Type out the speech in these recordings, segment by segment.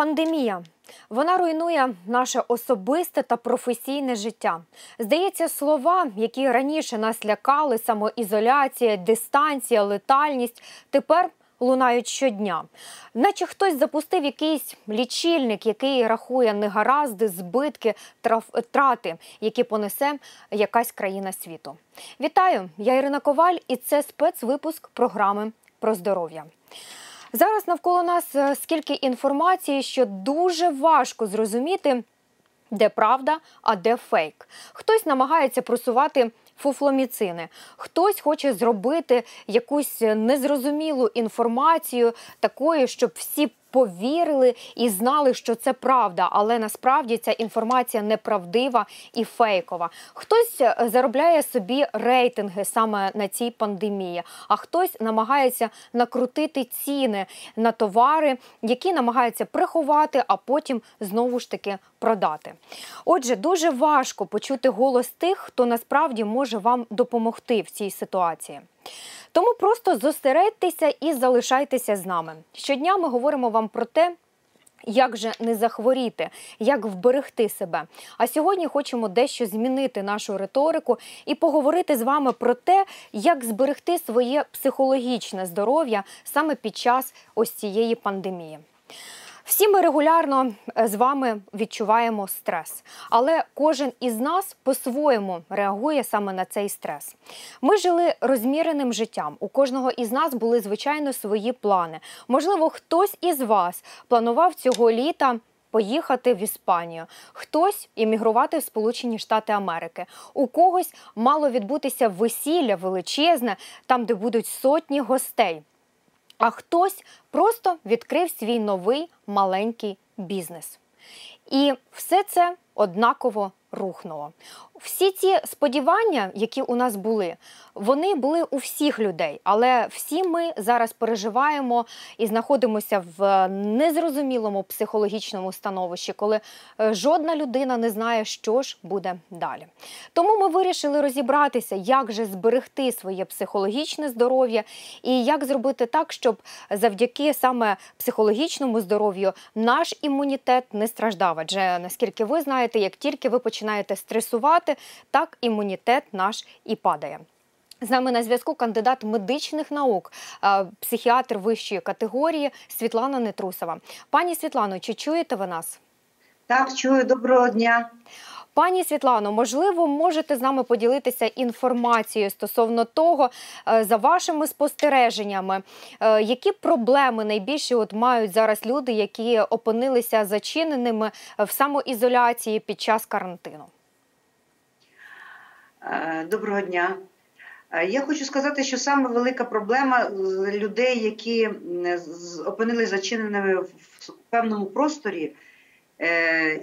Пандемія вона руйнує наше особисте та професійне життя. Здається, слова, які раніше нас лякали, самоізоляція, дистанція, летальність, тепер лунають щодня. Наче хтось запустив якийсь лічильник, який рахує негаразди, збитки, трати, які понесе якась країна світу. Вітаю! Я Ірина Коваль, і це спецвипуск програми про здоров'я. Зараз навколо нас е, скільки інформації, що дуже важко зрозуміти, де правда, а де фейк. Хтось намагається просувати фуфломіцини, хтось хоче зробити якусь незрозумілу інформацію такою, щоб всі повірили і знали, що це правда, але насправді ця інформація неправдива і фейкова. Хтось е, заробляє собі рейтинги саме на цій пандемії, а хтось намагається накрутити ціни на товари, які намагаються приховати, а потім знову ж таки продати. Отже, дуже важко почути голос тих, хто насправді може вам допомогти в цій ситуації. Тому просто зосередьтеся і залишайтеся з нами. Щодня ми говоримо вам про те. Як же не захворіти, як вберегти себе? А сьогодні хочемо дещо змінити нашу риторику і поговорити з вами про те, як зберегти своє психологічне здоров'я саме під час ось цієї пандемії. Всі ми регулярно е, з вами відчуваємо стрес, але кожен із нас по-своєму реагує саме на цей стрес. Ми жили розміреним життям. У кожного із нас були звичайно свої плани. Можливо, хтось із вас планував цього літа. Поїхати в Іспанію, хтось іммігрувати в Сполучені Штати Америки. У когось мало відбутися весілля величезне, там, де будуть сотні гостей. А хтось просто відкрив свій новий маленький бізнес. І все це однаково рухнуло. Всі ці сподівання, які у нас були, вони були у всіх людей, але всі ми зараз переживаємо і знаходимося в незрозумілому психологічному становищі, коли е, жодна людина не знає, що ж буде далі. Тому ми вирішили розібратися, як же зберегти своє психологічне здоров'я і як зробити так, щоб завдяки саме психологічному здоров'ю наш імунітет не страждав. Адже наскільки ви знаєте, як тільки ви починаєте стресувати, так імунітет наш і падає. З нами на зв'язку кандидат медичних наук, психіатр вищої категорії Світлана Нетрусова. Пані Світлано, чи чуєте ви нас? Так, чую, доброго дня. Пані Світлано, можливо, можете з нами поділитися інформацією стосовно того, е, за вашими спостереженнями, е, які проблеми найбільше от мають зараз люди, які опинилися зачиненими в самоізоляції під час карантину? Е, Доброго дня. Е, Я хочу сказати, що саме велика проблема людей, які опинилися зачиненими в певному просторі, е,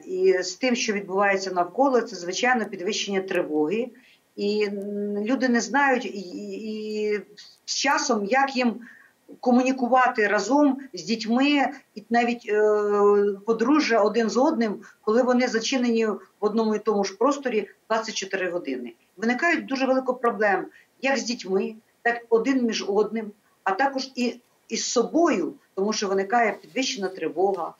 і з тим, що відбувається навколо, це звичайно підвищення тривоги. І люди не знають і, і, і з часом, як їм комунікувати разом з дітьми, і навіть е, подружжя один з одним, коли вони зачинені в одному і тому ж просторі 24 години. Виникають дуже велико проблем як з дітьми, так один між одним, а також і із собою, тому що виникає підвищена тривога, е,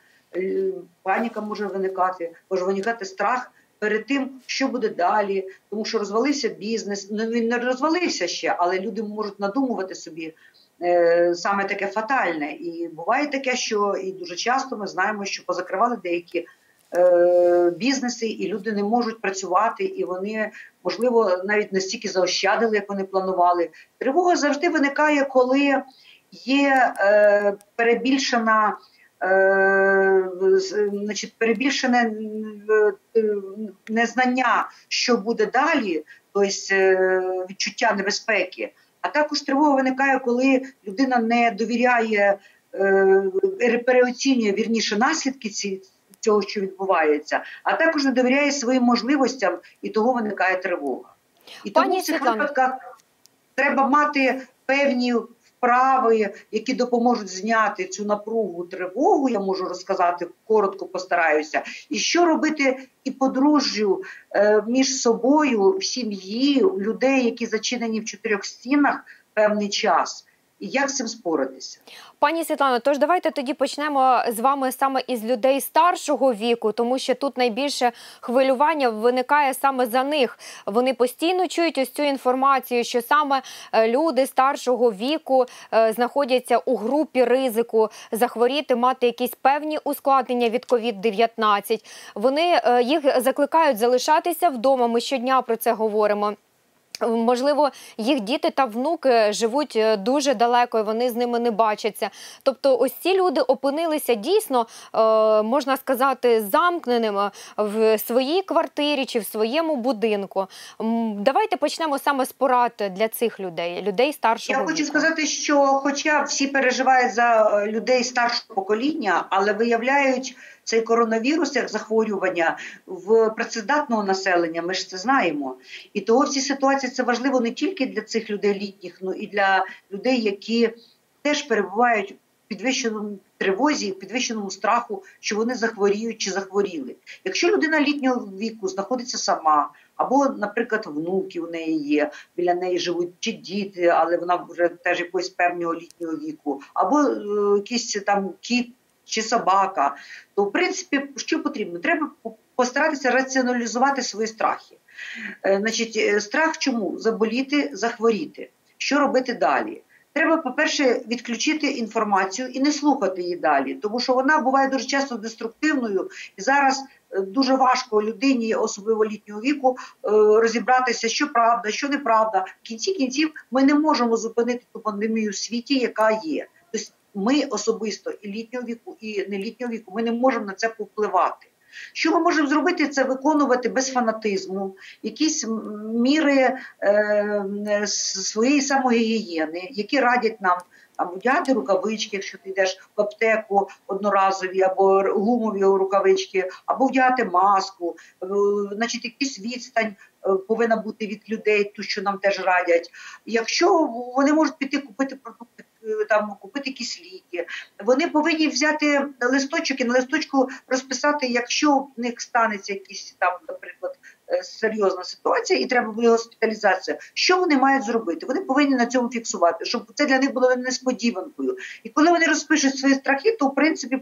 паніка може виникати, може виникати страх перед тим, що буде далі, тому що розвалився бізнес. Ну він не розвалився ще, але люди можуть надумувати собі е, саме таке фатальне. І буває таке, що і дуже часто ми знаємо, що позакривали деякі. е, Бізнеси і люди не можуть працювати, і вони можливо навіть не стільки заощадили, як вони планували. Тривога завжди виникає, коли є е, перебільшена. Е, значить, перебільшене е, незнання, що буде далі, тобто е, відчуття небезпеки. А також тривога виникає, коли людина не довіряє, переоцінює вірніше наслідки ці, цього, що відбувається, а також не довіряє своїм можливостям, і того виникає тривога. І Пані тому в цих випадках треба мати певні вправи, які допоможуть зняти цю напругу, тривогу. Я можу розказати коротко, постараюся. І що робити і подружжю е, між собою в сім'ї, людей, які зачинені в чотирьох стінах певний час. І як з цим споратися. Пані Світлано, тож давайте тоді почнемо з вами саме із людей старшого віку, тому що тут найбільше хвилювання виникає саме за них. Вони постійно чують ось цю інформацію, що саме е, люди старшого віку е, знаходяться у групі ризику захворіти, мати якісь певні ускладнення від COVID-19. Вони е, їх закликають залишатися вдома. Ми щодня про це говоримо. Можливо, їх діти та внуки живуть е, дуже далеко, і вони з ними не бачаться. Тобто, ось ці люди опинилися дійсно, е, можна сказати, замкненими в своїй квартирі чи в своєму будинку. Давайте почнемо саме з порад для цих людей, людей старшого. Я хочу віку. сказати, що, хоча всі переживають за е, людей старшого покоління, але виявляють цей коронавірус як захворювання в працездатного населення. Ми ж це знаємо. І того в ситуації це важливо не тільки для цих людей літніх, ну і для людей, які теж перебувають в підвищеному тривозі, підвищеному страху, що вони захворіють чи захворіли. Якщо людина літнього віку знаходиться сама. Або, наприклад, внуки у неї є, біля неї живуть чи діти, але вона вже теж якогось певного літнього віку, або е, якийсь там кіт чи собака, то в принципі що потрібно? Треба постаратися раціоналізувати свої страхи. Е, значить, е, страх чому? Заболіти, захворіти. Що робити далі? Треба, по-перше, відключити інформацію і не слухати її далі, тому що вона буває дуже часто деструктивною, і зараз е, дуже важко людині, особливо літнього віку, розібратися, що правда, що неправда. В кінці кінців ми не можемо зупинити ту пандемію в світі, яка є. Тобто ми особисто і літнього віку, і нелітнього віку, ми не можемо на це повпливати. Що ми можемо зробити, це виконувати без фанатизму, якісь міри е, своєї самогігієни, які радять нам там вдягати рукавички, якщо ти йдеш в аптеку одноразові або гумові рукавички, або вдягати маску, е, значить, якийсь відстань е, повинна бути від людей, ту, що нам теж радять. Якщо вони можуть піти купити продукти там купити якісь ліки. Вони повинні взяти листочок і на листочку розписати, якщо в них станеться якісь там, наприклад, е, серйозна ситуація, і треба буде госпіталізація. Що вони мають зробити? Вони повинні на цьому фіксувати, щоб це для них було несподіванкою. І коли вони розпишуть свої страхи, то в принципі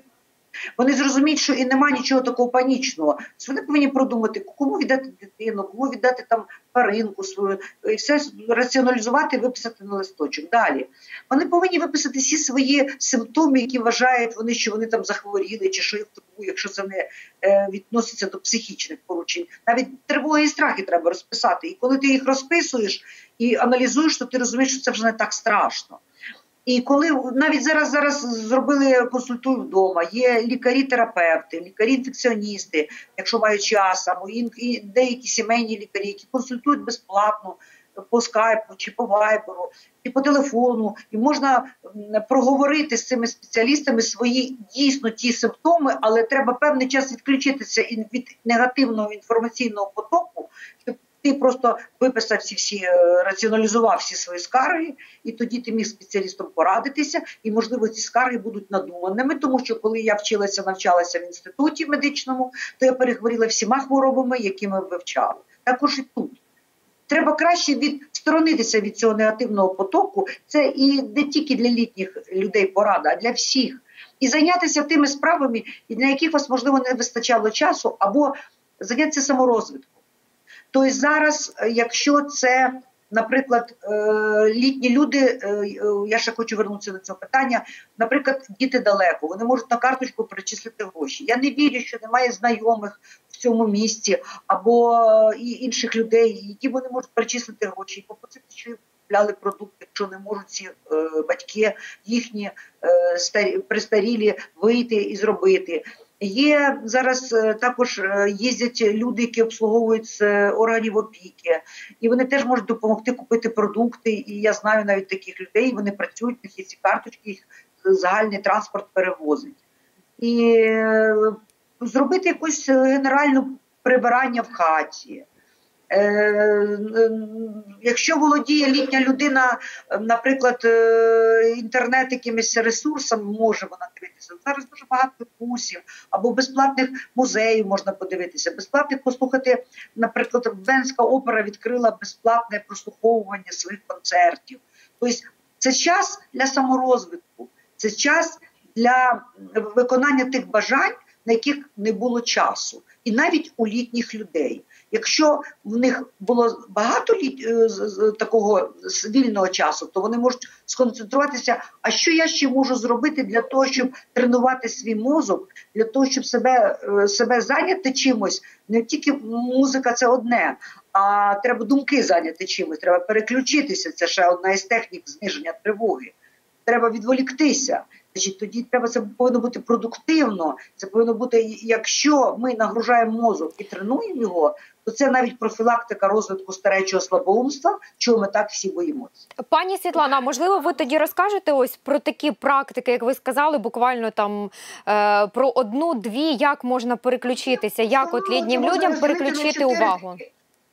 вони зрозуміють, що і немає нічого такого панічного. Вони повинні продумати, кому віддати дитину, кому віддати там паринку свою, і все раціоналізувати, виписати на листочок. Далі вони повинні виписати всі свої симптоми, які вважають вони, що вони там захворіли, чи що їх турбує, якщо це не е, відноситься до психічних поручень. Навіть тривоги і страхи треба розписати. І коли ти їх розписуєш і аналізуєш, то ти розумієш, що це вже не так страшно. І коли навіть зараз зараз зробили консультую вдома, є лікарі-терапевти, лікарі-інфекціоністи, якщо мають час, або і деякі сімейні лікарі, які консультують безплатно по скайпу чи по вайберу, чи по телефону, і можна проговорити з цими спеціалістами свої дійсно ті симптоми, але треба певний час відключитися від негативного інформаційного потоку, щоб ти просто виписав всі всі е, раціоналізував всі свої скарги, і тоді ти міг спеціалістом порадитися, і можливо ці скарги будуть надуманими, тому що коли я вчилася, навчалася в інституті медичному, то я перехворіла всіма хворобами, які ми вивчали. Також і тут. Треба краще відсторонитися від цього негативного потоку. Це і не тільки для літніх людей порада, а для всіх. І зайнятися тими справами, на яких вас можливо не вистачало часу, або зайнятися саморозвитком. Тобто зараз, е, якщо це, наприклад, е, літні люди, е, я ще хочу вернутися до цього питання. Наприклад, діти далеко, вони можуть на карточку перечислити гроші. Я не вірю, що немає знайомих в цьому місті або інших людей, які вони можуть перечислити гроші і попросити, що купляли продукти, якщо не можуть ці батьки їхні старі пристарілі вийти і зробити. Є зараз е, також е, їздять люди, які обслуговують е, органів опіки, і вони теж можуть допомогти купити продукти. І я знаю навіть таких людей. Вони працюють на ці карточки, їх загальний транспорт перевозить. І зробити якусь генеральну прибирання в хаті. Е, якщо володіє літня людина, наприклад, е, інтернет якимись ресурсами, може вона дивитися. Зараз дуже багато курсів або безплатних музеїв можна подивитися, безплатних послухати. Наприклад, Венська опера відкрила безплатне прослуховування своїх концертів. Тобто Це час для саморозвитку, це час для виконання тих бажань, на яких не було часу, і навіть у літніх людей. Якщо в них було багато літ е, такого вільного часу, то вони можуть сконцентруватися. А що я ще можу зробити для того, щоб тренувати свій мозок, для того, щоб себе, е, себе зайняти чимось? Не тільки музика це одне, а треба думки зайняти чимось. Треба переключитися. Це ще одна із технік зниження тривоги. Треба відволіктися. Значить, тоді треба це повинно бути продуктивно. Це повинно бути, якщо ми нагружаємо мозок і тренуємо його, то це навіть профілактика розвитку старечого слабоумства, чого ми так всі боїмося. Пані Світлана, можливо, ви тоді розкажете ось про такі практики, як ви сказали, буквально там е, про одну-дві, як можна переключитися, як от літнім людям переключити увагу.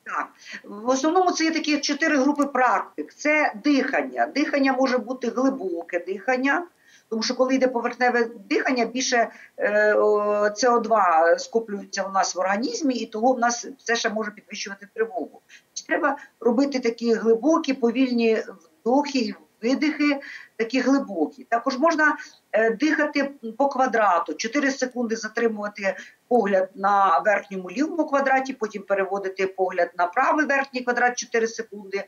Так, в основному це є такі чотири групи практик. Це дихання. Дихання може бути глибоке дихання, тому що коли йде поверхневе дихання, більше е, о, СО2 скоплюється у нас в організмі, і того в нас це ще може підвищувати тривогу. Тобто Треба робити такі глибокі, повільні вдохи і видихи, такі глибокі. Також можна е, дихати по квадрату, 4 секунди затримувати погляд на верхньому лівому квадраті, потім переводити погляд на правий верхній квадрат 4 секунди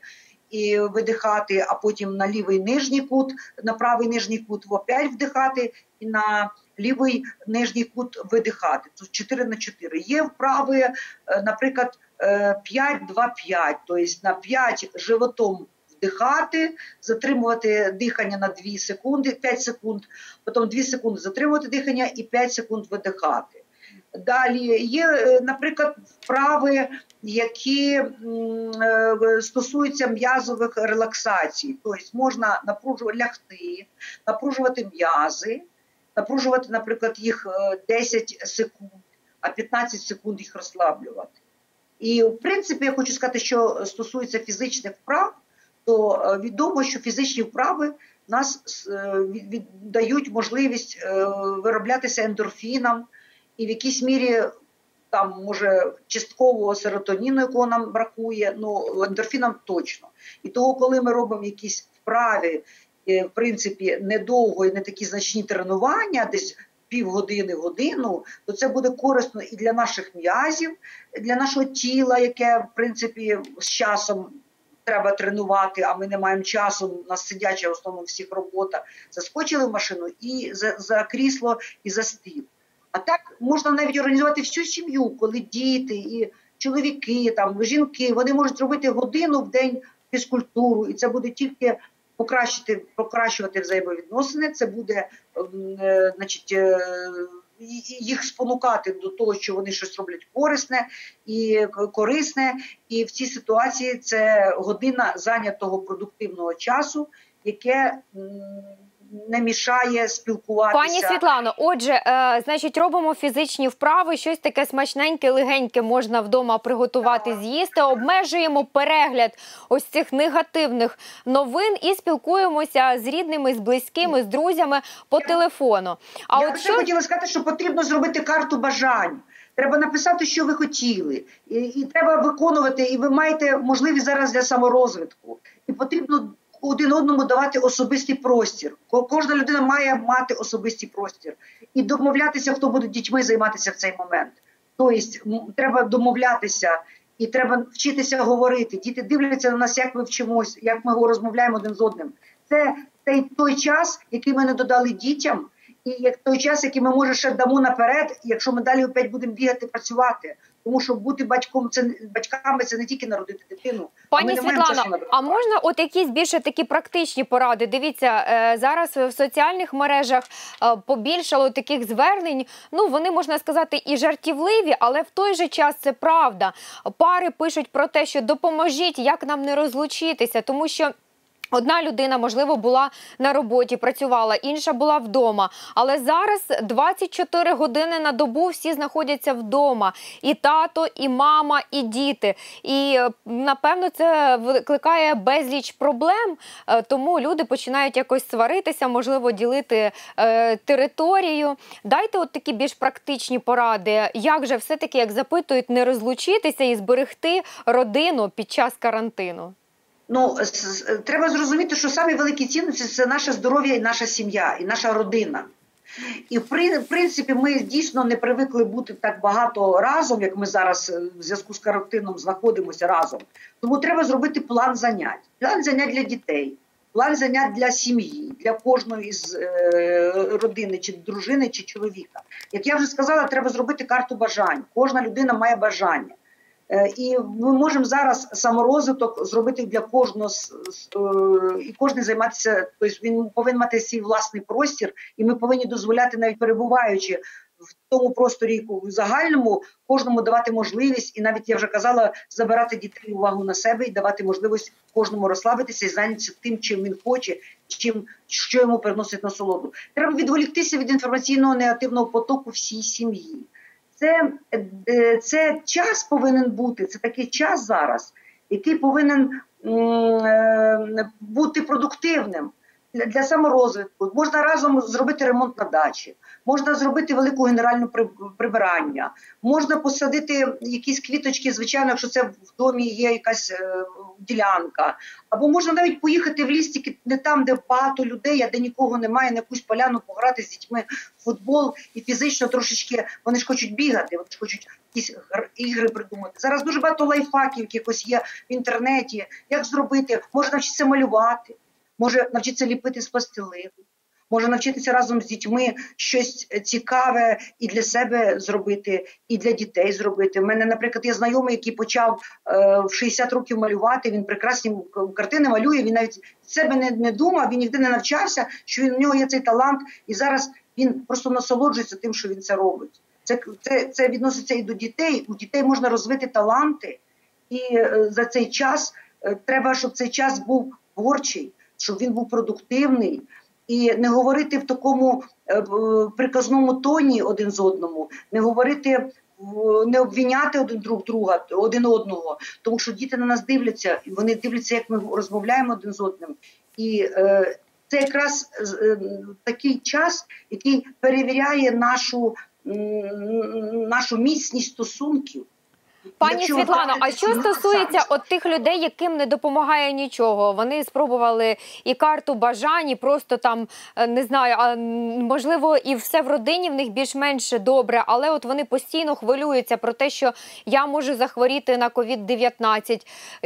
і видихати, а потім на лівий нижній кут, на правий нижній кут опять вдихати і на лівий нижній кут видихати. Це 4 на 4. Є вправи, е, наприклад, е, 5-2-5, тобто на 5 животом вдихати, затримувати дихання на 2 секунди, 5 секунд, потім 2 секунди затримувати дихання і 5 секунд видихати. Далі є, е, наприклад, вправи, які е, стосуються м'язових релаксацій. Тобто можна напружувати лягти, напружувати м'язи, напружувати, наприклад, їх е, 10 секунд, а 15 секунд їх розслаблювати. І в принципі, я хочу сказати, що стосується фізичних вправ, то е, відомо, що фізичні вправи нас е, дають можливість е, вироблятися ендорфінам, і в якійсь мірі там може частково серотоніну, якого нам бракує, ну ендорфінам точно. І того, коли ми робимо якісь вправи, е, в принципі, недовго і не такі значні тренування, десь півгодини, годину, то це буде корисно і для наших м'язів, для нашого тіла, яке в принципі з часом. Треба тренувати, а ми не маємо часу. У нас сидяча в основному всіх робота. Заскочили в машину і за, за крісло, і за стіл. А так можна навіть організувати всю сім'ю, коли діти і чоловіки, там жінки, вони можуть зробити годину в день фізкультуру, і це буде тільки покращити, покращувати взаємовідносини. Це буде е, значить, е, їх спонукати до того, що вони щось роблять корисне і корисне. І в цій ситуації це година зайнятого продуктивного часу, яке не мішає спілкуватися. Пані Світлано, отже, е, значить, робимо фізичні вправи, щось таке смачненьке, легеньке можна вдома приготувати, Так. з'їсти. Обмежуємо перегляд ось цих негативних новин і спілкуємося з рідними, з близькими, з друзями по телефону. А Я от що хотіла сказати, що потрібно зробити карту бажань. Треба написати, що ви хотіли, і, і треба виконувати. І ви маєте можливість зараз для саморозвитку. І потрібно один одному давати особистий простір. Ко- Кожна людина має мати особистий простір і домовлятися, хто буде дітьми займатися в цей момент. Тобто треба домовлятися. І треба вчитися говорити. Діти дивляться на нас, як ми вчимось, як ми розмовляємо один з одним. Це той, той час, який ми не додали дітям, і як той час, який ми може ще дамо наперед, якщо ми далі опять будемо бігати працювати. Тому що бути батьком це батьками це не тільки народити дитину. Пані не маємо часу Світлано, на а можна от якісь більше такі практичні поради? Дивіться, е, зараз в соціальних мережах е, побільшало таких звернень. Ну вони можна сказати і жартівливі, але в той же час це правда. Пари пишуть про те, що допоможіть, як нам не розлучитися, тому що. Одна людина, можливо, була на роботі, працювала, інша була вдома. Але зараз 24 години на добу всі знаходяться вдома. І тато, і мама, і діти. І е, напевно це викликає безліч проблем. е, Тому люди починають якось сваритися, можливо, ділити е, територію. Дайте от такі більш практичні поради, як же все-таки, як запитують, не розлучитися і зберегти родину під час карантину. Ну, треба зрозуміти, що самі великі цінності це наше здоров'я і наша сім'я, і наша родина. І в принципі, ми дійсно не привикли бути так багато разом, як ми зараз е, в зв'язку з карантином знаходимося разом. Тому треба зробити план занять. План занять для дітей, план занять для сім'ї, для кожної з е, родини, чи дружини, чи чоловіка. Як я вже сказала, треба зробити карту бажань. Кожна людина має бажання. Е, і ми можемо зараз саморозвиток зробити для кожного е, і кожен займатися. Тобто він повинен мати свій власний простір, і ми повинні дозволяти, навіть перебуваючи в тому просторі в загальному, кожному давати можливість, і навіть я вже казала, забирати дітей увагу на себе і давати можливість кожному розслабитися і зайнятися тим, чим він хоче, чим що йому приносить насолоду. Треба відволіктися від інформаційного негативного потоку всій сім'ї це, е, це час повинен бути, це такий час зараз, який повинен е, бути продуктивним для, саморозвитку. Можна разом зробити ремонт на дачі, можна зробити велику генеральну прибирання, можна посадити якісь квіточки, звичайно, якщо це в домі є якась е, ділянка, або можна навіть поїхати в ліс, тільки не там, де багато людей, а де нікого немає, на якусь поляну пограти з дітьми в футбол і фізично трошечки вони ж хочуть бігати, вони ж хочуть якісь ігри придумати. Зараз дуже багато лайфхаків якось є в інтернеті. Як зробити, можна навчитися малювати може навчитися ліпити з пластилину, може навчитися разом з дітьми щось цікаве і для себе зробити, і для дітей зробити. У мене, наприклад, є знайомий, який почав е, в 60 років малювати. Він прекрасні картини малює. Він навіть себе не, не думав, він ніде не навчався, що він у нього є цей талант, і зараз він просто насолоджується тим, що він це робить. Це це, це відноситься і до дітей. У дітей можна розвити таланти, і е, за цей час е, треба, щоб цей час був творчий щоб він був продуктивний. І не говорити в такому е, приказному тоні один з одному, не говорити, не обвіняти один друг друга, один одного, тому що діти на нас дивляться, і вони дивляться, як ми розмовляємо один з одним. І е, це якраз е, такий час, який перевіряє нашу, нашу міцність стосунків. Пані Якщо Світлано, а що стосується от тих людей, яким не допомагає нічого? Вони спробували і карту бажань, і просто там е, не знаю, а можливо, і все в родині в них більш-менш добре, але от вони постійно хвилюються про те, що я можу захворіти на COVID-19.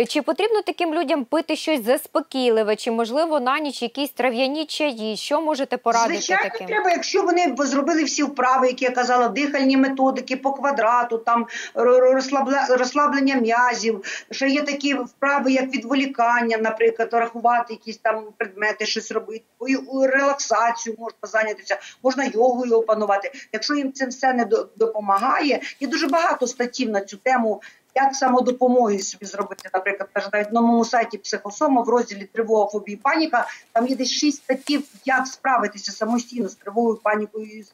Чи потрібно таким людям пити щось заспокійливе, чи можливо на ніч якісь трав'яні чаї? Що можете порадити Звичайно, таким? треба, якщо вони зробили всі вправи, які я казала, дихальні методики по квадрату, там розслаблення розслаблення м'язів, що є такі вправи, як відволікання, наприклад, рахувати якісь там предмети, щось робити, релаксацію можна зайнятися, можна йогою опанувати. Якщо їм це все не допомагає, є дуже багато статтів на цю тему. Як самодопомоги собі зробити, наприклад, навіть на моєму сайті психосома в розділі тривога, фобії, паніка, там є десь шість статтів, як справитися самостійно з тривогою, панікою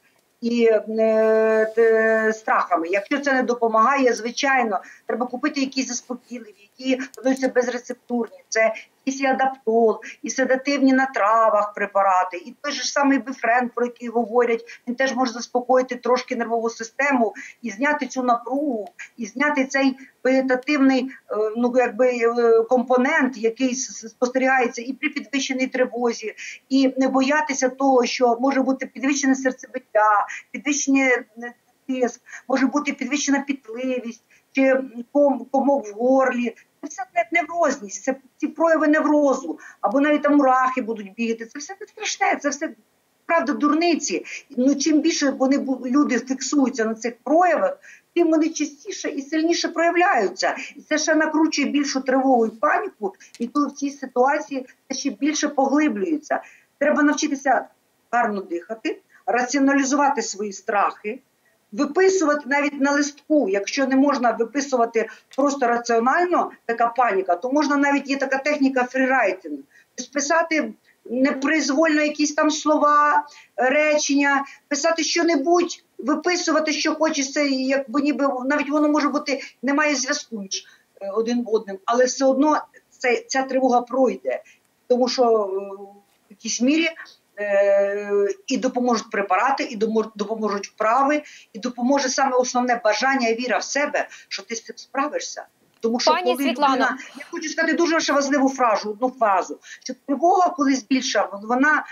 е, страхами. Якщо це не допомагає, звичайно, треба купити якісь заспокійливі, які продаються безрецептурні. Це і адаптол, і седативні на травах препарати, і той ж самий бифрен, про який говорять, він теж може заспокоїти трошки нервову систему і зняти цю напругу, і зняти цей вегетативний е, ну якби е, компонент, який спостерігається і при підвищеній тривозі, і не боятися того, що може бути підвищене серцебиття, підвищений тиск, може бути підвищена пітливість чи ком комок в горлі. Це не неврозність, це ці прояви неврозу, або навіть там мурахи будуть бігати. Це все не страшне, це все правда дурниці. Ну чим більше вони люди фіксуються на цих проявах, тим вони частіше і сильніше проявляються. І це ще накручує більшу тривогу і паніку, і коли в цій ситуації це ще більше поглиблюється. Треба навчитися гарно дихати, раціоналізувати свої страхи виписувати навіть на листку, якщо не можна виписувати просто раціонально така паніка, то можна навіть є така техніка фрірайтинг, писати непроизвольно якісь там слова, речення, писати що-небудь, виписувати, що хочеться, якби ніби навіть воно може бути, немає зв'язку між е, один одним, але все одно це, ця тривога пройде, тому що е, в якійсь мірі і допоможуть препарати, і допоможуть вправи, і допоможе саме основне бажання і віра в себе, що ти з цим справишся. Тому що Пані коли Світлано. людина, я хочу сказати дуже важливу фразу, одну фразу, що тривога, коли збільша, вона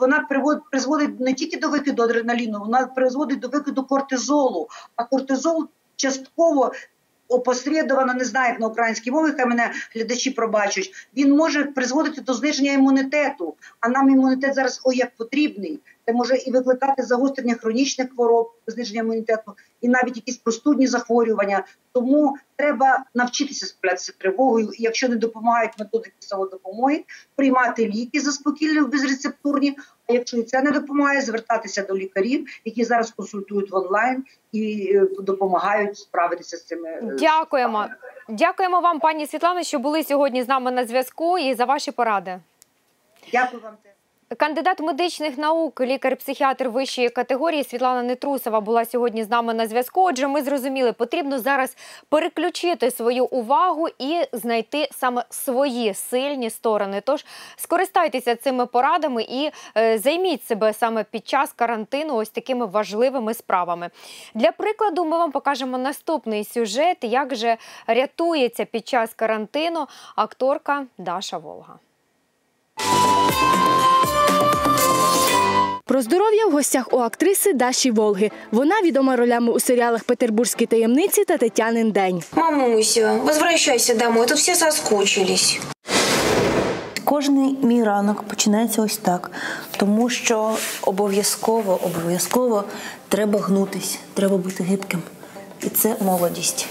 вона призводить не тільки до викиду адреналіну, вона призводить до викиду кортизолу. А кортизол частково опосередовано, не знаю, як на українській мові, хай мене глядачі пробачать, він може призводити до зниження імунітету. А нам імунітет зараз ой як потрібний. Це може і викликати загострення хронічних хвороб, зниження імунітету, і навіть якісь простудні захворювання. Тому треба навчитися справлятися тривогою. І якщо не допомагають методики самодопомоги, приймати ліки заспокійливі безрецептурні. Якщо і це не допомагає, звертатися до лікарів, які зараз консультують в онлайн і е, допомагають справитися з цими. е, Дякуємо. Дякуємо вам, пані Світлане, що були сьогодні з нами на зв'язку і за ваші поради. Дякую вам. Кандидат медичних наук, лікар-психіатр вищої категорії Світлана Нетрусова була сьогодні з нами на зв'язку. Отже, ми зрозуміли, потрібно зараз переключити свою увагу і знайти саме свої сильні сторони. Тож скористайтеся цими порадами і е, займіть себе саме під час карантину ось такими важливими справами. Для прикладу, ми вам покажемо наступний сюжет, як же рятується під час карантину акторка Даша Волга. Про здоров'я в гостях у актриси Даші Волги. Вона відома ролями у серіалах Петербурзькі таємниці та Тетянин день. Мамуся, возвращайся домой, тут все соскучились. Кожний мій ранок починається ось так, тому що обов'язково, обов'язково треба гнутись, треба бути гибким. І це молодість.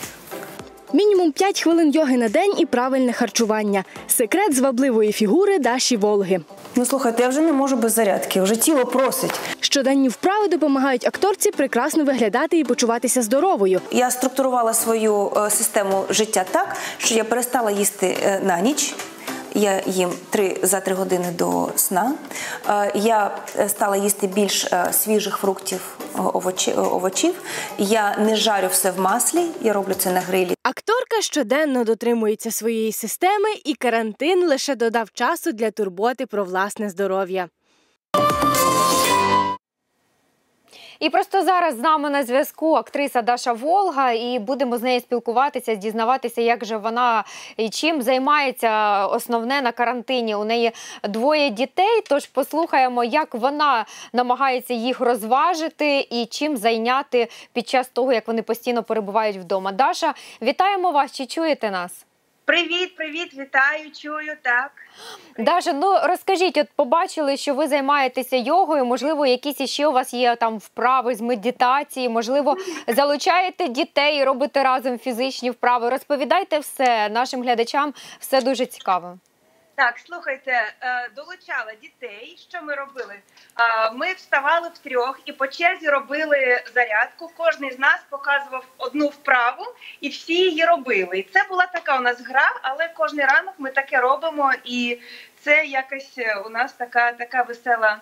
Мінімум 5 хвилин йоги на день і правильне харчування. Секрет звабливої фігури Даші Волги. Ну слухайте, я вже не можу без зарядки, вже тіло просить. Щоденні вправи допомагають акторці прекрасно виглядати і почуватися здоровою. Я структурувала свою е, систему життя так, що я перестала їсти е, на ніч. Я їм три за три години до сна. Е, Я е, стала їсти більш е, свіжих фруктів, овочі- овочів. Я не жарю все в маслі, я роблю це на грилі. Акторка щоденно дотримується своєї системи, і карантин лише додав часу для турботи про власне здоров'я. І просто зараз з нами на зв'язку актриса Даша Волга, і будемо з нею спілкуватися, дізнаватися, як же вона і чим займається основне на карантині. У неї двоє дітей. Тож послухаємо, як вона намагається їх розважити і чим зайняти під час того, як вони постійно перебувають вдома. Даша, вітаємо вас! Чи чуєте нас? Привіт, привіт, вітаю, чую, так. Даже ну розкажіть, от побачили, що ви займаєтеся йогою. Можливо, якісь іще у вас є там вправи з медитації, можливо, залучаєте дітей робите разом фізичні вправи. Розповідайте все нашим глядачам, все дуже цікаво. Так, слухайте, е, долучала дітей. Що ми робили? Е, Ми вставали втрьох і по черзі робили зарядку. Кожен з нас показував одну вправу, і всі її робили. І це була така у нас гра, але кожен ранок ми таке робимо, і це якось е, у нас така, така весела.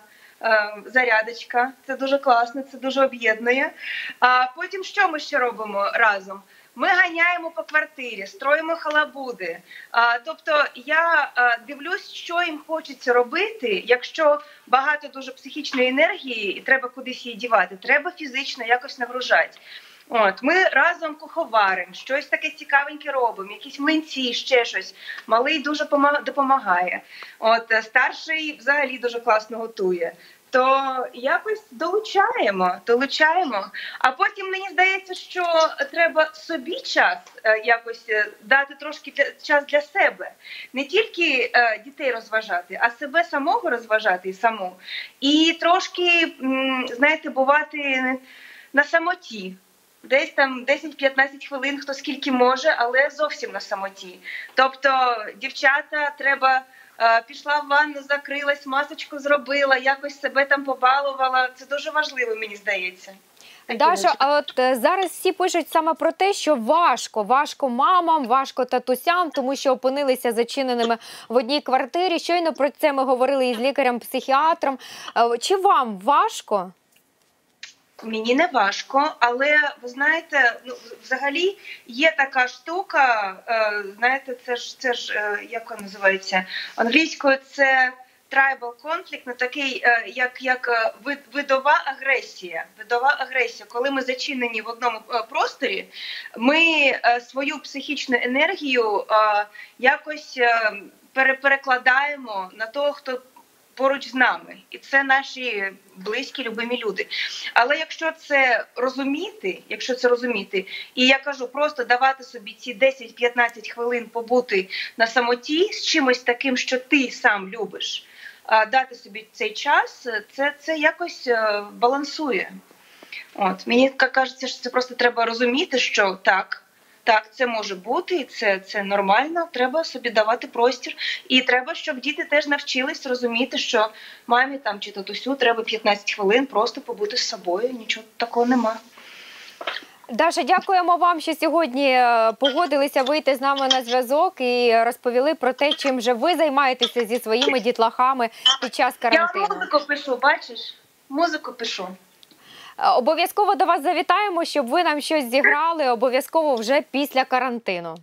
Зарядочка, це дуже класно, це дуже об'єднує. А потім що ми ще робимо разом? Ми ганяємо по квартирі, строїмо халабуди. Тобто я дивлюсь, що їм хочеться робити, якщо багато дуже психічної енергії і треба кудись її дівати, треба фізично якось нагружати. От ми разом куховаримо, щось таке цікавеньке робимо, якісь млинці, ще щось. Малий дуже пома- допомагає. От старший взагалі дуже класно готує. То якось долучаємо, долучаємо. А потім мені здається, що треба собі час е, якось е, дати трошки для, час для себе, не тільки е, дітей розважати, а себе самого розважати і саму. І трошки, знаєте, бувати на самоті. Десь там 10-15 хвилин, хто скільки може, але зовсім на самоті. Тобто, дівчата, треба пішла в ванну, закрилась, масочку зробила, якось себе там побалувала. Це дуже важливо, мені здається. Даша, а от е, зараз всі пишуть саме про те, що важко, важко мамам, важко татусям, тому що опинилися зачиненими в одній квартирі. Щойно про це ми говорили із лікарем-психіатром. Е, Чи вам важко? Мені не важко, але ви знаєте, ну взагалі є така штука. Е, знаєте, це ж це ж е, як вона називається англійською. Це трайбал конфлікт, не такий, е, як, як е, вид- видова агресія. Видова агресія, коли ми зачинені в одному е, просторі, ми е, свою психічну енергію якось перекладаємо на того, хто поруч з нами, і це наші близькі, любимі люди. Але якщо це розуміти, якщо це розуміти, і я кажу, просто давати собі ці 10-15 хвилин побути на самоті з чимось таким, що ти сам любиш, дати собі цей час, це, це якось е, балансує. От мені кажеться, що це просто треба розуміти, що так. Так, це може бути, і це, це нормально. Треба собі давати простір. І треба, щоб діти теж навчились розуміти, що мамі там чи татусю треба 15 хвилин просто побути з собою. Нічого такого нема. Даша, дякуємо вам, що сьогодні е, погодилися вийти з нами на зв'язок і розповіли про те, чим же ви займаєтеся зі своїми дітлахами під час Я карантину. музику пишу, бачиш? Музику пишу. Е, Обов'язково до вас завітаємо, щоб ви нам щось зіграли. Обов'язково вже після карантину.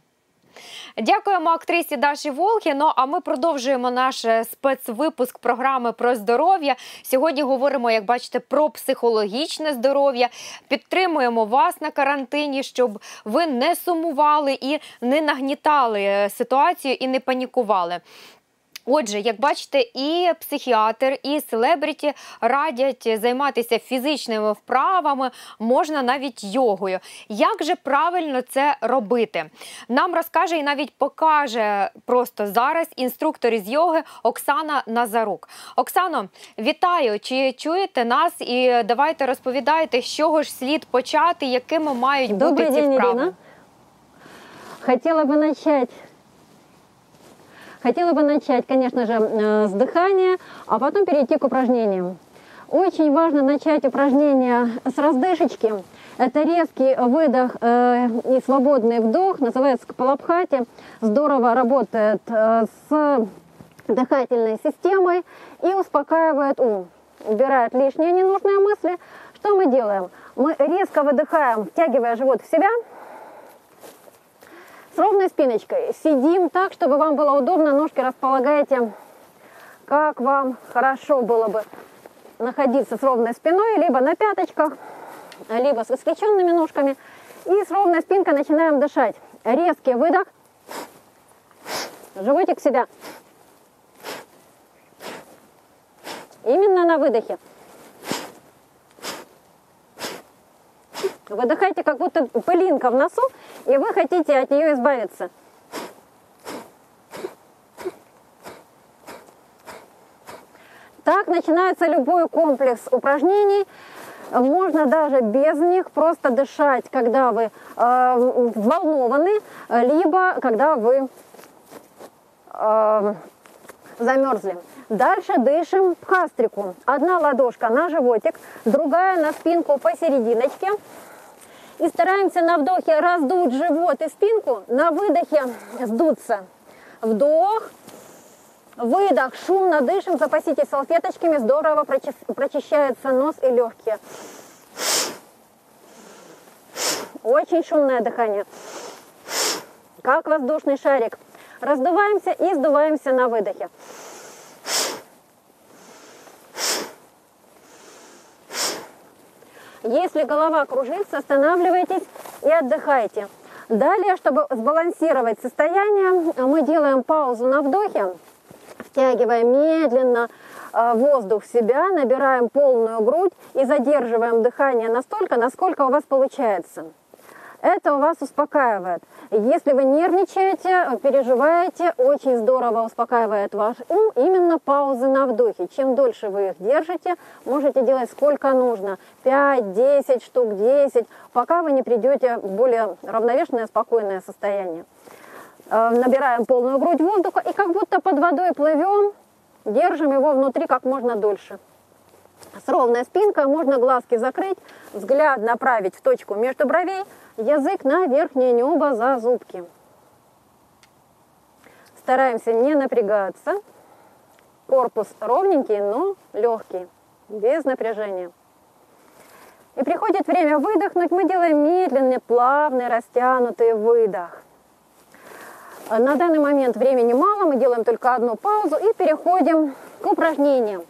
Дякуємо актрисі Даші Волхі. Ну а ми продовжуємо наш е, спецвипуск програми про здоров'я. Сьогодні говоримо, як бачите, про психологічне здоров'я. Підтримуємо вас на карантині, щоб ви не сумували і не нагнітали е, ситуацію і не панікували. Отже, як бачите, і психіатр, і селебріті радять займатися фізичними вправами, можна навіть йогою. Як же правильно це робити? Нам розкаже і навіть покаже просто зараз інструктор із йоги Оксана Назарук. Оксано, вітаю! Чи чуєте нас? І давайте розповідайте, з чого ж слід почати, якими мають Добрый бути ці день, вправи. Ирина. Хотела бы начать. Хотела бы начать, конечно же, э, с дыхания, а потом перейти к упражнениям. Очень важно начать упражнение с раздышечки. Это резкий выдох э, и свободный вдох, называется капалабхати. Здорово работает э, с дыхательной системой и успокаивает ум, убирает лишние ненужные мысли. Что мы делаем? Мы резко выдыхаем, втягивая живот в себя, с ровной спиночкой. Сидим так, чтобы вам было удобно, ножки располагаете, как вам хорошо было бы находиться с ровной спиной, либо на пяточках, либо с скрещенными ножками. И с ровной спинкой начинаем дышать. Резкий выдох, животик себя. Именно на выдохе. Выдыхайте, как будто пылинка в носу, и вы хотите от нее избавиться. Так начинается любой комплекс упражнений. Можно даже без них просто дышать, когда вы э, взволнованы, либо когда вы э, замерзли. Дальше дышим пхастрику. Одна ладошка на животик, другая на спинку посерединочке. И стараемся на вдохе раздуть живот и спинку, на выдохе сдуться. Вдох, выдох, шумно дышим, запаситесь салфеточками, здорово прочи- прочищается нос и легкие. Очень шумное дыхание. Как воздушный шарик. Раздуваемся и сдуваемся на выдохе. Если голова кружится, останавливайтесь и отдыхайте. Далее, чтобы сбалансировать состояние, мы делаем паузу на вдохе, втягиваем медленно э, воздух в себя, набираем полную грудь и задерживаем дыхание настолько, насколько у вас получается. Это у вас успокаивает. Если вы нервничаете, переживаете, очень здорово успокаивает ваш ум именно паузы на вдохе. Чем дольше вы их держите, можете делать сколько нужно. 5, 10 штук, 10, пока вы не придете в более равновешенное, спокойное состояние. Э, Набираем полную грудь воздуха и как будто под водой плывем, держим его внутри как можно дольше. С ровной спинкой можно глазки закрыть, взгляд направить в точку между бровей, язык на верхнее небо за зубки. Стараемся не напрягаться. Корпус ровненький, но легкий, без напряжения. И приходит время выдохнуть, мы делаем медленный, плавный, растянутый выдох. На данный момент времени мало, мы делаем только одну паузу и переходим к упражнениям.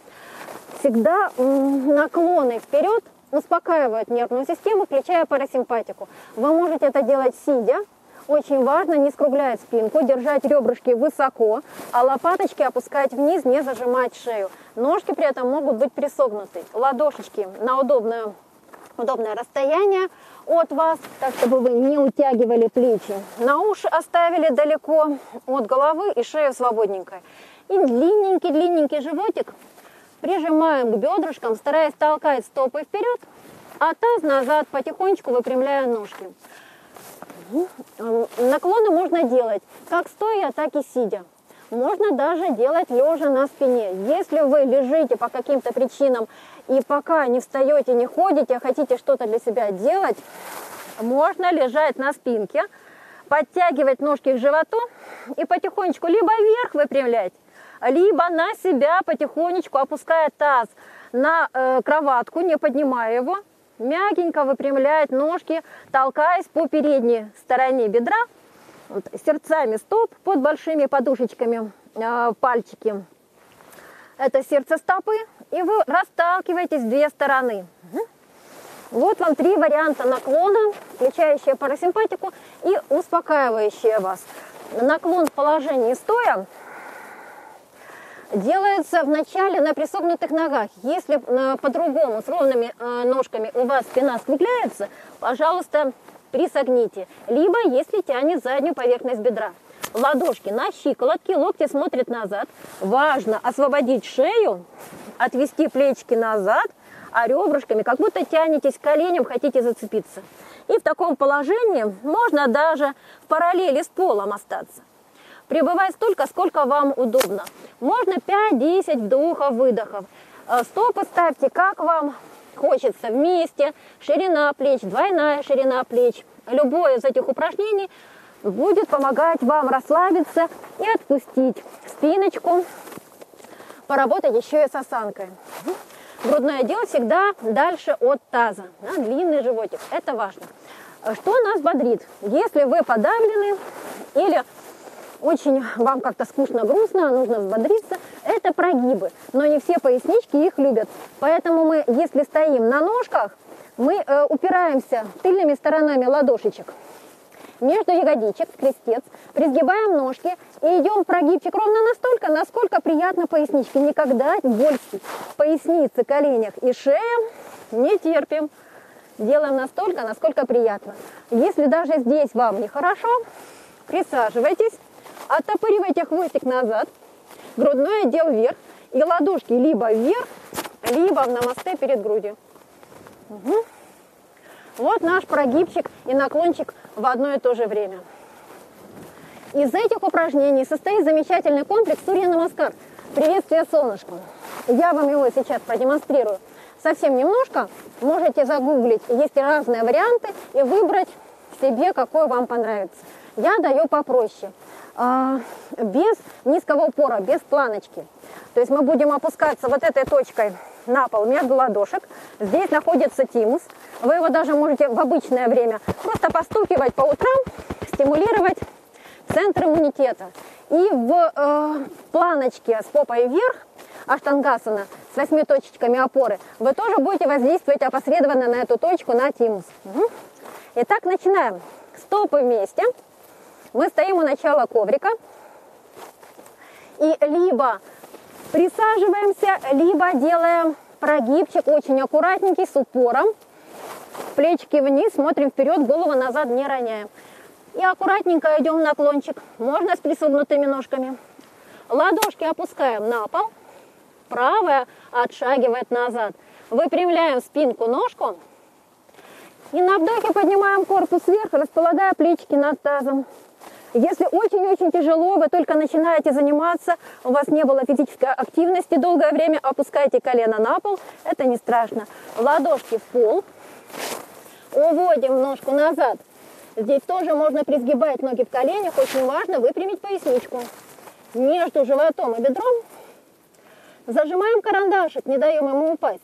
Всегда наклоны вперед успокаивают нервную систему, включая парасимпатику. Вы можете это делать сидя. Очень важно не скруглять спинку, держать ребрышки высоко, а лопаточки опускать вниз, не зажимать шею. Ножки при этом могут быть присогнуты. Ладошечки на удобное, удобное расстояние от вас, так чтобы вы не утягивали плечи. На уши оставили далеко от головы и шею свободненькой. И длинненький-длинненький животик прижимаем к бедрышкам, стараясь толкать стопы вперед, а таз назад, потихонечку выпрямляя ножки. Наклоны можно делать как стоя, так и сидя. Можно даже делать лежа на спине. Если вы лежите по каким-то причинам и пока не встаете, не ходите, а хотите что-то для себя делать, можно лежать на спинке, подтягивать ножки к животу и потихонечку либо вверх выпрямлять, либо на себя потихонечку опуская таз на э, кроватку, не поднимая его, мягенько выпрямлять ножки, толкаясь по передней стороне бедра, вот, сердцами стоп под большими подушечками э, пальчики. Это сердце стопы, и вы расталкиваетесь в две стороны. Вот вам три варианта наклона, включающие парасимпатику и успокаивающие вас. Наклон в положении стоя делается вначале на присогнутых ногах. Если э, по-другому, с ровными э, ножками у вас спина скругляется, пожалуйста, присогните. Либо, если тянет заднюю поверхность бедра. Ладошки на щиколотки, локти смотрят назад. Важно освободить шею, отвести плечики назад, а ребрышками как будто тянетесь к коленям, хотите зацепиться. И в таком положении можно даже в параллели с полом остаться. Пребывать столько, сколько вам удобно. Можно 5-10 вдохов-выдохов. Э, Стопы ставьте, как вам хочется, вместе. Ширина плеч, двойная ширина плеч. Любое из этих упражнений будет помогать вам расслабиться и отпустить спиночку. Поработать еще и с осанкой. Грудной отдел всегда дальше от таза. Да, длинный животик. Это важно. Что нас бодрит? Если вы подавлены или очень вам как-то скучно, грустно, нужно взбодриться, это прогибы. Но не все пояснички их любят. Поэтому мы, если стоим на ножках, мы э, упираемся тыльными сторонами ладошечек между ягодичек, крестец, призгибаем ножки и идем прогибчик ровно настолько, насколько приятно поясничке. Никогда боль в пояснице, коленях и шее не терпим. Делаем настолько, насколько приятно. Если даже здесь вам нехорошо, присаживайтесь, оттопыривайте хвостик назад, грудной отдел вверх и ладошки либо вверх, либо в намасте перед грудью. Угу. Вот наш прогибчик и наклончик в одно и то же время. Из этих упражнений состоит замечательный комплекс Сурья Намаскар. Приветствие солнышку. Я вам его сейчас продемонстрирую. Совсем немножко. Можете загуглить. Есть разные варианты и выбрать себе, какой вам понравится. Я даю попроще. А, без низкого упора, без планочки. То есть мы будем опускаться вот этой точкой на пол между ладошек. Здесь находится тимус. Вы его даже можете в обычное время просто постукивать по утрам, стимулировать центр иммунитета. И в э, планочке с попой вверх, аштангасана, с восьми точечками опоры, вы тоже будете воздействовать опосредованно на эту точку, на тимус. Угу. Итак, начинаем. Стопы вместе. Мы стоим у начала коврика. И либо присаживаемся, либо делаем прогибчик очень аккуратненький с упором. Плечики вниз, смотрим вперед, голову назад не роняем. И аккуратненько идем наклончик. Можно с присогнутыми ножками. Ладошки опускаем на пол. Правая отшагивает назад. Выпрямляем спинку ножку. И на вдохе поднимаем корпус вверх, располагая плечики над тазом. Если очень-очень тяжело, вы только начинаете заниматься, у вас не было физической активности долгое время, опускайте колено на пол, это не страшно. Ладошки в пол, уводим ножку назад. Здесь тоже можно призгибать ноги в коленях, очень важно выпрямить поясничку. Между животом и бедром зажимаем карандашик, не даем ему упасть.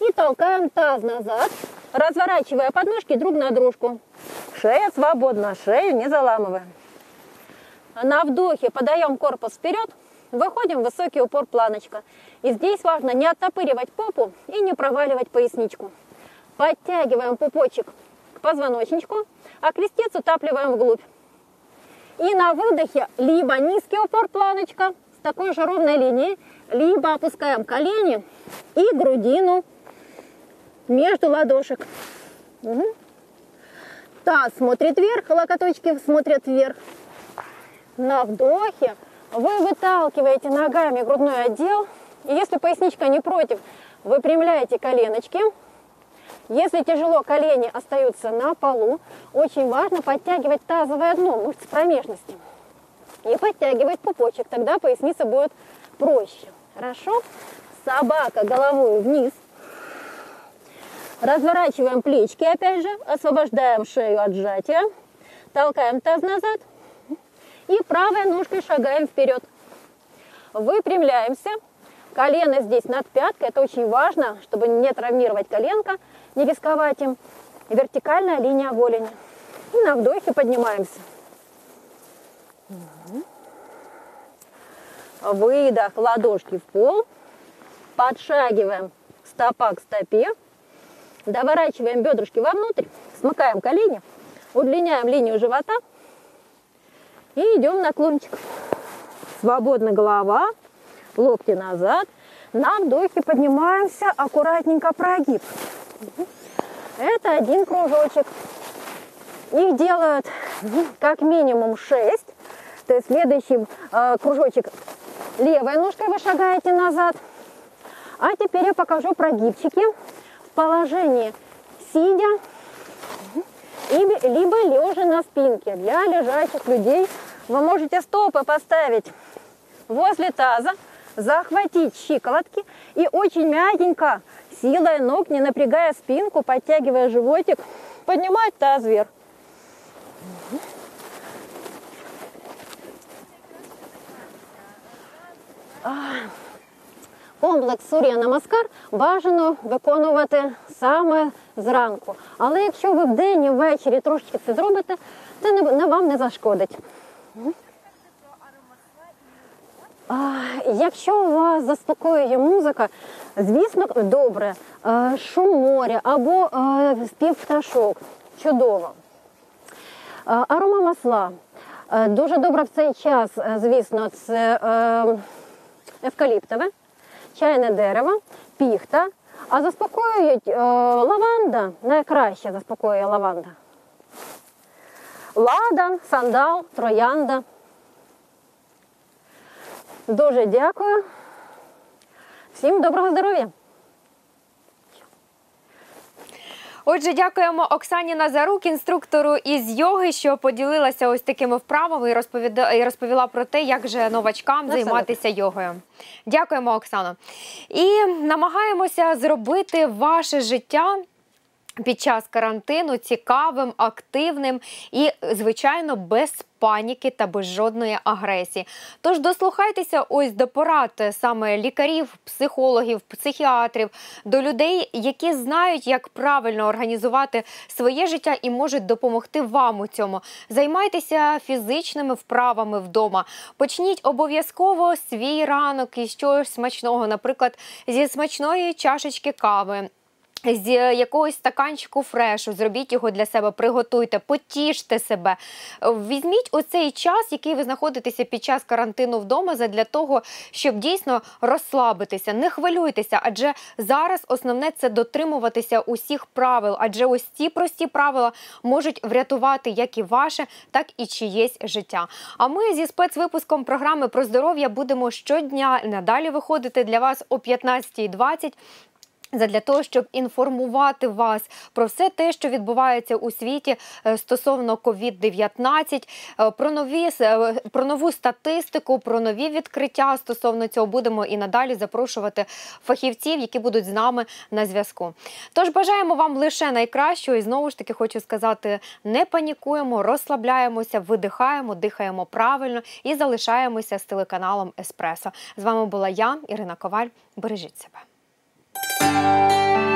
И толкаем таз назад, разворачивая подножки друг на дружку. Шея свободна, шею не заламываем. На вдохе подаем корпус вперед, выходим в высокий упор планочка. И здесь важно не оттопыривать попу и не проваливать поясничку. Подтягиваем пупочек к позвоночничку, а крестец утапливаем вглубь. И на выдохе либо низкий упор планочка с такой же ровной линией, либо опускаем колени и грудину между ладошек. Угу. Таз смотрит вверх, локоточки смотрят вверх. На вдохе вы выталкиваете ногами грудной отдел. И если поясничка не против, выпрямляете коленочки. Если тяжело, колени остаются на полу. Очень важно подтягивать тазовое дно, мышцы промежности. И подтягивать пупочек, тогда поясница будет проще. Хорошо? Собака головой вниз. Разворачиваем плечики, опять же, освобождаем шею от сжатия. Толкаем таз назад. И правой ножкой шагаем вперед. Выпрямляемся. Колено здесь над пяткой. Это очень важно, чтобы не травмировать коленка, не рисковать им. Вертикальная линия голени. И на вдохе поднимаемся. Выдох, ладошки в пол. Подшагиваем стопа к стопе. Доворачиваем бедрышки вовнутрь. Смыкаем колени. Удлиняем линию живота. И идем наклончик. Свободно голова, локти назад. На вдохе поднимаемся, аккуратненько прогиб. Это один кружочек. Их делают как минимум 6. То есть следующий э, кружочек левой ножкой вы шагаете назад. А теперь я покажу прогибчики положении сидя либо лежа на спинке. Для лежачих людей вы можете стопы поставить возле таза, захватить щиколотки и очень мягенько, силой ног, не напрягая спинку, подтягивая животик, поднимать таз вверх. Комплекс Сур'я Намаскар бажано виконувати саме зранку. Але якщо ви вдень і ввечері трошечки це зробите, це не, не вам не зашкодить. Якщо вас заспокоює музика, звісно, добре, е, шум моря або е, спів пташок. Чудово. Е, Арома масла. Дуже добре в цей час, звісно, це е, евкаліптове, чайне дерево, піхта. А заспокоюють е, лаванда, найкраще заспокоює лаванда. Ладан, сандал, троянда. Дуже дякую. Всім доброго здоров'я! Отже, дякуємо Оксані Назарук, інструктору із йоги, що поділилася ось такими вправами і розповіда і розповіла про те, як же новачкам займатися йогою. Дякуємо, Оксано. І намагаємося зробити ваше життя. Під час карантину цікавим, активним і, звичайно, без паніки та без жодної агресії. Тож дослухайтеся ось до порад саме лікарів, психологів, психіатрів, до людей, які знають, як правильно організувати своє життя і можуть допомогти вам у цьому. Займайтеся фізичними вправами вдома. Почніть обов'язково свій ранок із чогось смачного, наприклад, зі смачної чашечки кави. З якогось стаканчику фрешу, зробіть його для себе, приготуйте, потіште себе. Візьміть оцей час, який ви знаходитеся під час карантину вдома, для того, щоб дійсно розслабитися, не хвилюйтеся, адже зараз основне це дотримуватися усіх правил, адже ось ці прості правила можуть врятувати як і ваше, так і чиєсь життя. А ми зі спецвипуском програми про здоров'я будемо щодня надалі виходити для вас о 15.20 Задля того, щоб інформувати вас про все те, що відбувається у світі е, стосовно COVID-19, е, про нові е, про нову статистику, про нові відкриття стосовно цього будемо і надалі запрошувати фахівців, які будуть з нами на зв'язку. Тож бажаємо вам лише найкращого, і знову ж таки хочу сказати: не панікуємо, розслабляємося, видихаємо, дихаємо правильно і залишаємося з телеканалом Еспресо. З вами була я, Ірина Коваль. Бережіть себе. Música